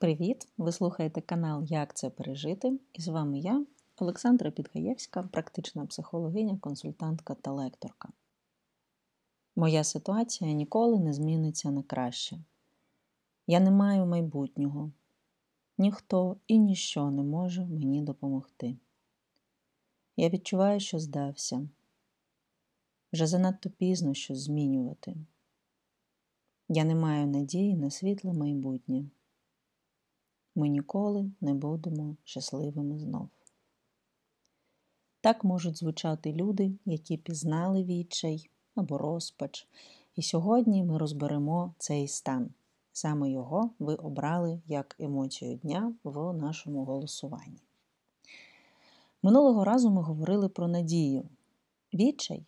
Привіт! Ви слухаєте канал Як це пережити? І з вами я, Олександра Підгаєвська, практична психологиня, консультантка та лекторка. Моя ситуація ніколи не зміниться на краще. Я не маю майбутнього. Ніхто і ніщо не може мені допомогти. Я відчуваю, що здався. Вже занадто пізно щось змінювати. Я не маю надії на світле майбутнє. Ми ніколи не будемо щасливими знов. Так можуть звучати люди, які пізнали відчай або розпач. І сьогодні ми розберемо цей стан. Саме його ви обрали як емоцію дня в нашому голосуванні. Минулого разу ми говорили про надію. Відчай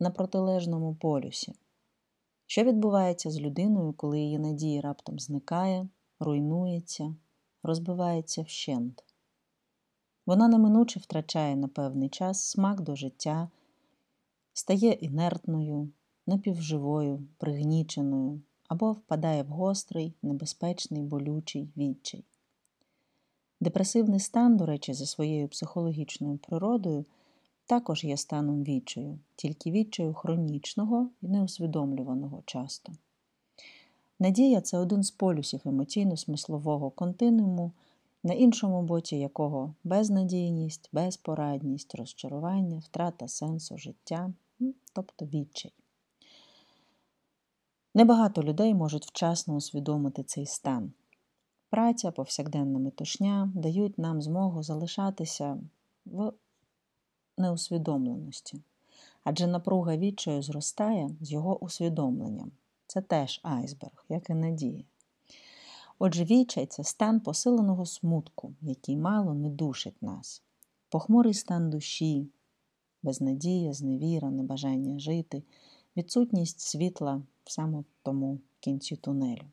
на протилежному полюсі. Що відбувається з людиною, коли її надія раптом зникає, руйнується, розбивається вщент? Вона неминуче втрачає на певний час смак до життя, стає інертною, напівживою, пригніченою або впадає в гострий, небезпечний, болючий відчай. Депресивний стан, до речі, за своєю психологічною природою, також є станом відчаю, тільки відчаю хронічного і неусвідомлюваного часто. Надія це один з полюсів емоційно-смислового континууму, на іншому боці якого безнадійність, безпорадність, розчарування, втрата сенсу життя, тобто відчай. Небагато людей можуть вчасно усвідомити цей стан. Праця, повсякденна метушня дають нам змогу залишатися в неусвідомленості, адже напруга відчаю зростає з його усвідомленням. Це теж айсберг, як і надія. Отже, відчай це стан посиленого смутку, який мало не душить нас, похмурий стан душі, безнадія, зневіра, небажання жити, відсутність світла в саме тому кінці тунелю,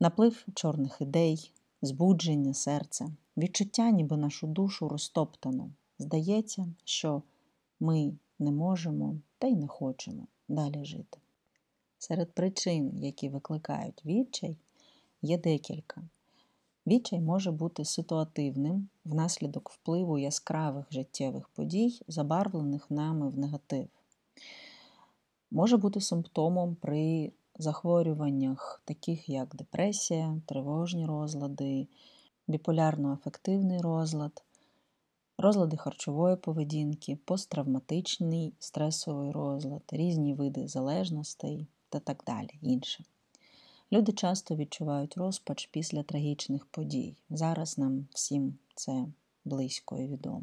наплив чорних ідей, збудження серця, відчуття, ніби нашу душу розтоптано. Здається, що ми не можемо та й не хочемо далі жити. Серед причин, які викликають відчай, є декілька. Відчай може бути ситуативним внаслідок впливу яскравих життєвих подій, забарвлених нами в негатив. Може бути симптомом при захворюваннях, таких як депресія, тривожні розлади, біполярно-афективний розлад, розлади харчової поведінки, посттравматичний стресовий розлад, різні види залежностей та так далі. інше. Люди часто відчувають розпач після трагічних подій. Зараз нам всім це близько і відомо.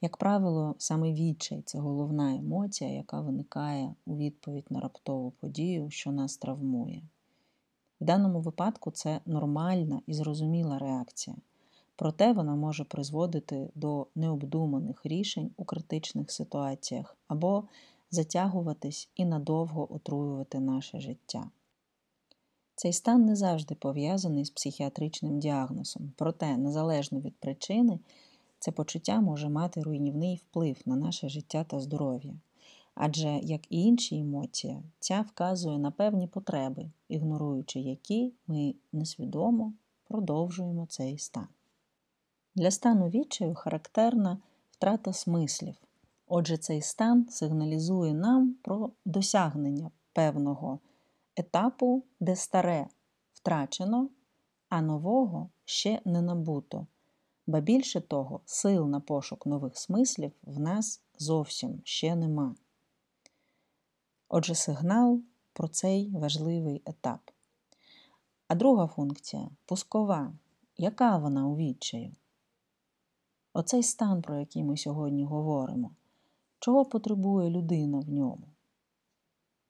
Як правило, саме відчай це головна емоція, яка виникає у відповідь на раптову подію, що нас травмує. В даному випадку це нормальна і зрозуміла реакція, проте вона може призводити до необдуманих рішень у критичних ситуаціях або затягуватись і надовго отруювати наше життя. Цей стан не завжди пов'язаний з психіатричним діагнозом, проте, незалежно від причини, це почуття може мати руйнівний вплив на наше життя та здоров'я. Адже, як і інші емоції, ця вказує на певні потреби, ігноруючи які ми несвідомо продовжуємо цей стан. Для стану відчаю характерна втрата смислів. Отже, цей стан сигналізує нам про досягнення певного етапу, де старе втрачено, а нового ще не набуто. Ба більше того, сил на пошук нових смислів в нас зовсім ще нема. Отже, сигнал про цей важливий етап. А друга функція пускова. Яка вона у відчаю? Оцей стан, про який ми сьогодні говоримо, чого потребує людина в ньому?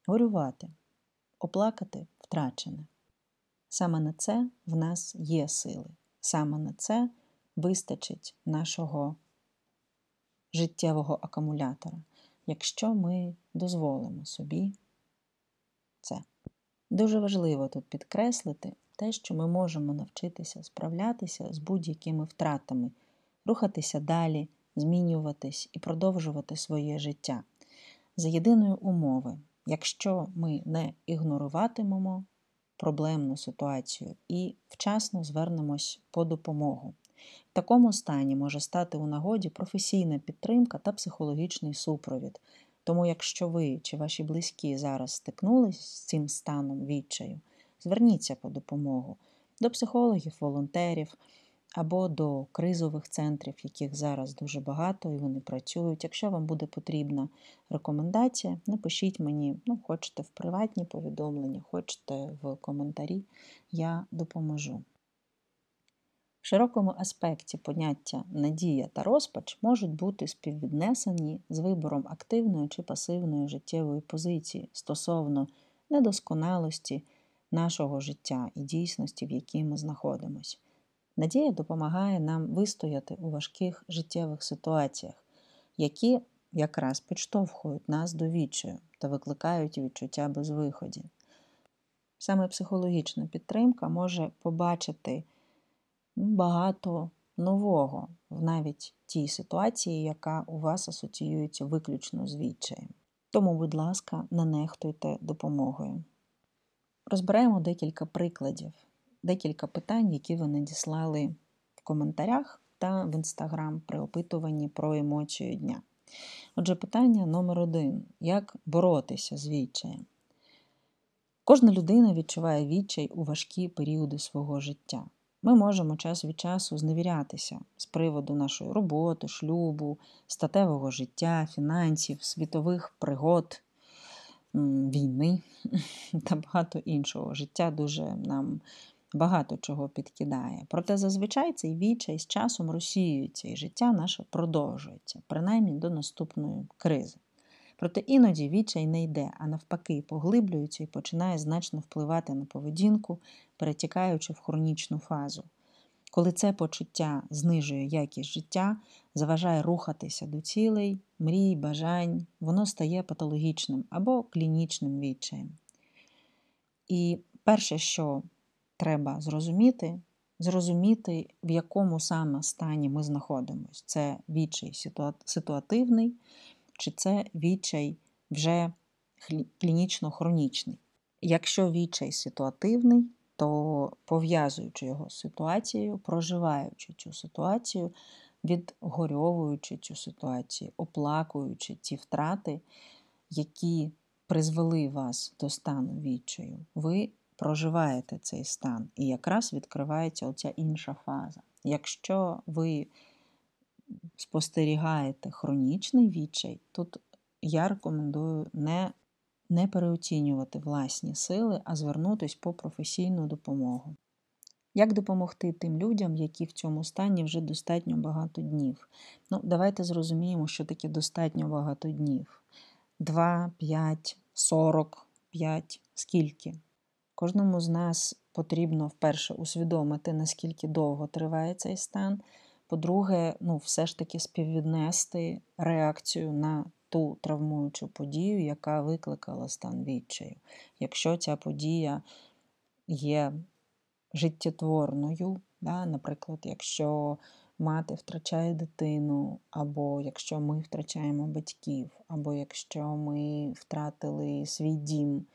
Горювати, оплакати втрачене. Саме на це в нас є сили. Саме на це вистачить нашого життєвого акумулятора, якщо ми дозволимо собі це. Дуже важливо тут підкреслити те, що ми можемо навчитися справлятися з будь-якими втратами, рухатися далі, змінюватись і продовжувати своє життя за єдиної умови, якщо ми не ігноруватимемо проблемну ситуацію і вчасно звернемось по допомогу. В такому стані може стати у нагоді професійна підтримка та психологічний супровід. Тому, якщо ви чи ваші близькі зараз стикнулись з цим станом відчаю, зверніться по допомогу до психологів, волонтерів або до кризових центрів, яких зараз дуже багато і вони працюють. Якщо вам буде потрібна рекомендація, напишіть мені, ну, хочете в приватні повідомлення, хочете в коментарі, я допоможу. В широкому аспекті поняття надія та розпач можуть бути співвіднесені з вибором активної чи пасивної життєвої позиції стосовно недосконалості нашого життя і дійсності, в якій ми знаходимося. Надія допомагає нам вистояти у важких життєвих ситуаціях, які якраз підштовхують нас до відчаю та викликають відчуття безвиході. Саме психологічна підтримка може побачити багато нового в навіть тій ситуації, яка у вас асоціюється виключно з відчаєм. Тому, будь ласка, не нехтуйте допомогою. Розберемо декілька прикладів, декілька питань, які ви надіслали в коментарях та в інстаграм при опитуванні про емоцію дня. Отже, питання номер один: як боротися з відчаєм? Кожна людина відчуває відчай у важкі періоди свого життя. Ми можемо час від часу зневірятися з приводу нашої роботи, шлюбу, статевого життя, фінансів, світових пригод, війни та багато іншого. Життя дуже нам багато чого підкидає. Проте зазвичай цей відчай з часом розсіюється, і життя наше продовжується, принаймні до наступної кризи. Проте іноді відчай не йде, а навпаки, поглиблюється і починає значно впливати на поведінку, перетікаючи в хронічну фазу. Коли це почуття знижує якість життя, заважає рухатися до цілей, мрій, бажань, воно стає патологічним або клінічним відчаєм. І перше, що треба зрозуміти, зрозуміти, в якому саме стані ми знаходимося. Це відчай ситуативний, чи це відчай вже клінічно-хронічний. Якщо відчай ситуативний, то пов'язуючи його з ситуацією, проживаючи цю ситуацію, відгорьовуючи цю ситуацію, оплакуючи ті втрати, які призвели вас до стану відчаю, ви проживаєте цей стан. І якраз відкривається оця інша фаза. Якщо ви спостерігаєте хронічний відчай, тут я рекомендую не не переоцінювати власні сили, а звернутися по професійну допомогу. Як допомогти тим людям, які в цьому стані вже достатньо багато днів? Ну, Давайте зрозуміємо, що таке достатньо багато днів. 2, 5, 40, 5, скільки? Кожному з нас потрібно вперше усвідомити, наскільки довго триває цей стан. По-друге, ну, все ж таки співвіднести реакцію на ту травмуючу подію, яка викликала стан відчаю. Якщо ця подія є життєтворною, да, наприклад, якщо мати втрачає дитину, або якщо ми втрачаємо батьків, або якщо ми втратили свій дім,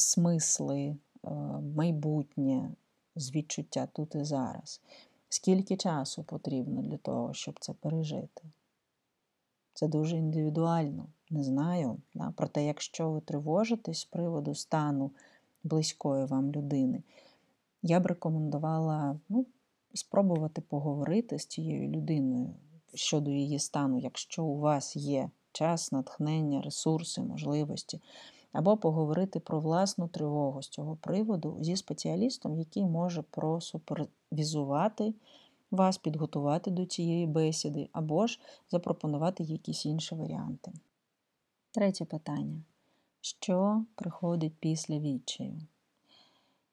смисли, е, майбутнє з відчуття тут і зараз. Скільки часу потрібно для того, щоб це пережити? Це дуже індивідуально, не знаю. Да? Проте, якщо ви тривожитесь з приводу стану близької вам людини, я б рекомендувала ну, спробувати поговорити з цією людиною щодо її стану, якщо у вас є час, натхнення, ресурси, можливості, або поговорити про власну тривогу з цього приводу зі спеціалістом, який може просупервізувати вас підготувати до цієї бесіди, або ж запропонувати якісь інші варіанти. Третє питання. Що приходить після відчаю?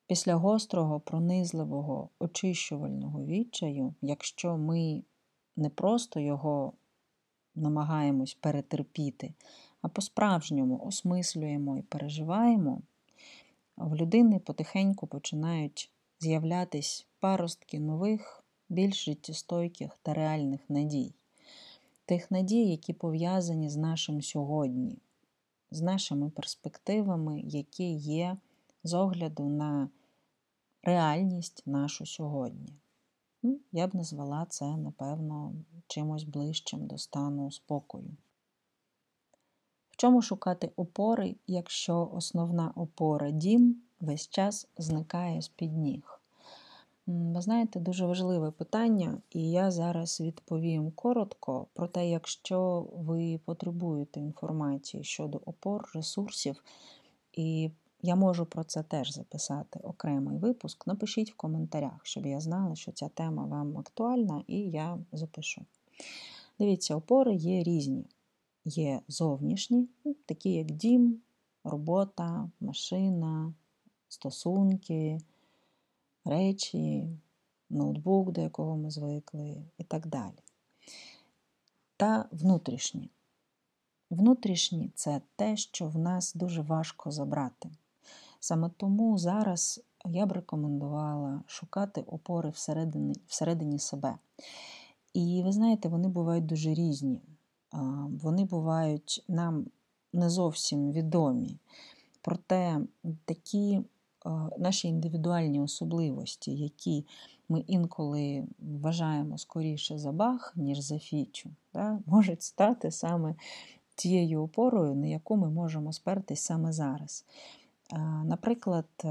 Після гострого, пронизливого, очищувального відчаю, якщо ми не просто його намагаємось перетерпіти, а по-справжньому осмислюємо і переживаємо, в людини потихеньку починають з'являтись паростки нових більш життєстойких та реальних надій, тих надій, які пов'язані з нашим сьогодні, з нашими перспективами, які є з огляду на реальність нашу сьогодні. Ну, Я б назвала це, напевно, чимось ближчим до стану спокою. Чому шукати опори, якщо основна опора дім весь час зникає з-під ніг? Ви знаєте, дуже важливе питання, і я зараз відповім коротко про те, якщо ви потребуєте інформації щодо опор, ресурсів, і я можу про це теж записати окремий випуск. Напишіть в коментарях, щоб я знала, що ця тема вам актуальна, і я запишу. Дивіться, опори є різні. Є зовнішні, ну, такі як дім, робота, машина, стосунки, речі, ноутбук, до якого ми звикли, і так далі. Та внутрішні. Внутрішні це те, що в нас дуже важко забрати. Саме тому зараз я б рекомендувала шукати опори всередині, всередині себе. І ви знаєте, вони бувають дуже різні. Вони бувають нам не зовсім відомі. Проте такі наші індивідуальні особливості, які ми інколи вважаємо скоріше за бах, ніж за фічу, да, можуть стати саме тією опорою, на яку ми можемо спертись саме зараз. Наприклад, е,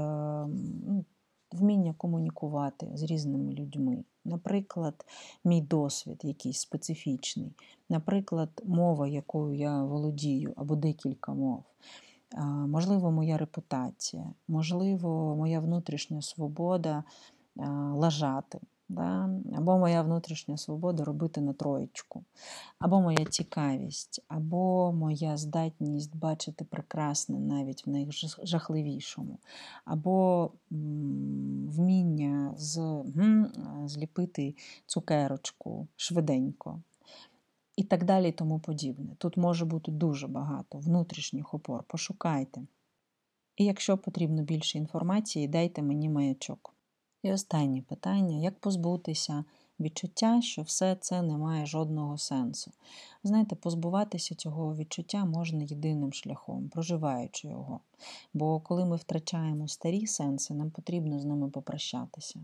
ну, вміння комунікувати з різними людьми, наприклад, мій досвід якийсь специфічний, наприклад, мова, якою я володію, або декілька мов. Можливо, моя репутація, можливо, моя внутрішня свобода лажати. Да? Або моя внутрішня свобода робити на троєчку, або моя цікавість, або моя здатність бачити прекрасне навіть в найжахливішому, або вміння з, зліпити цукерочку швиденько. І так далі, і тому подібне. Тут може бути дуже багато внутрішніх опор. Пошукайте. І якщо потрібно більше інформації, дайте мені маячок. І останнє питання: як позбутися відчуття, що все це не має жодного сенсу? Знаєте, позбуватися цього відчуття можна єдиним шляхом, проживаючи його. Бо коли ми втрачаємо старі сенси, нам потрібно з ними попрощатися.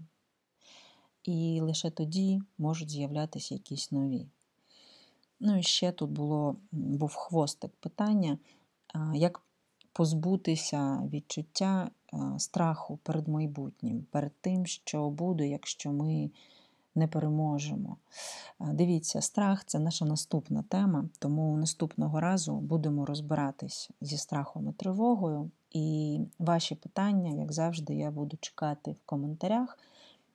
І лише тоді можуть з'являтися якісь нові. Ну і ще тут було, був хвостик питання, як позбутися відчуття страху перед майбутнім, перед тим, що буде, якщо ми не переможемо. Дивіться, страх це наша наступна тема, тому наступного разу будемо розбиратись зі страхом і тривогою. І ваші питання, як завжди, я буду чекати в коментарях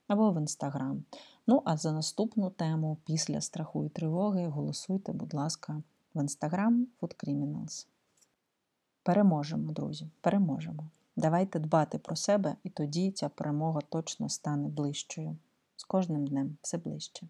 або в інстаграм. Ну, а за наступну тему після страху і тривоги голосуйте, будь ласка, в інстаграм Food Criminals. Переможемо, друзі, переможемо. Давайте дбати про себе, і тоді ця перемога точно стане ближчою. З кожним днем все ближче.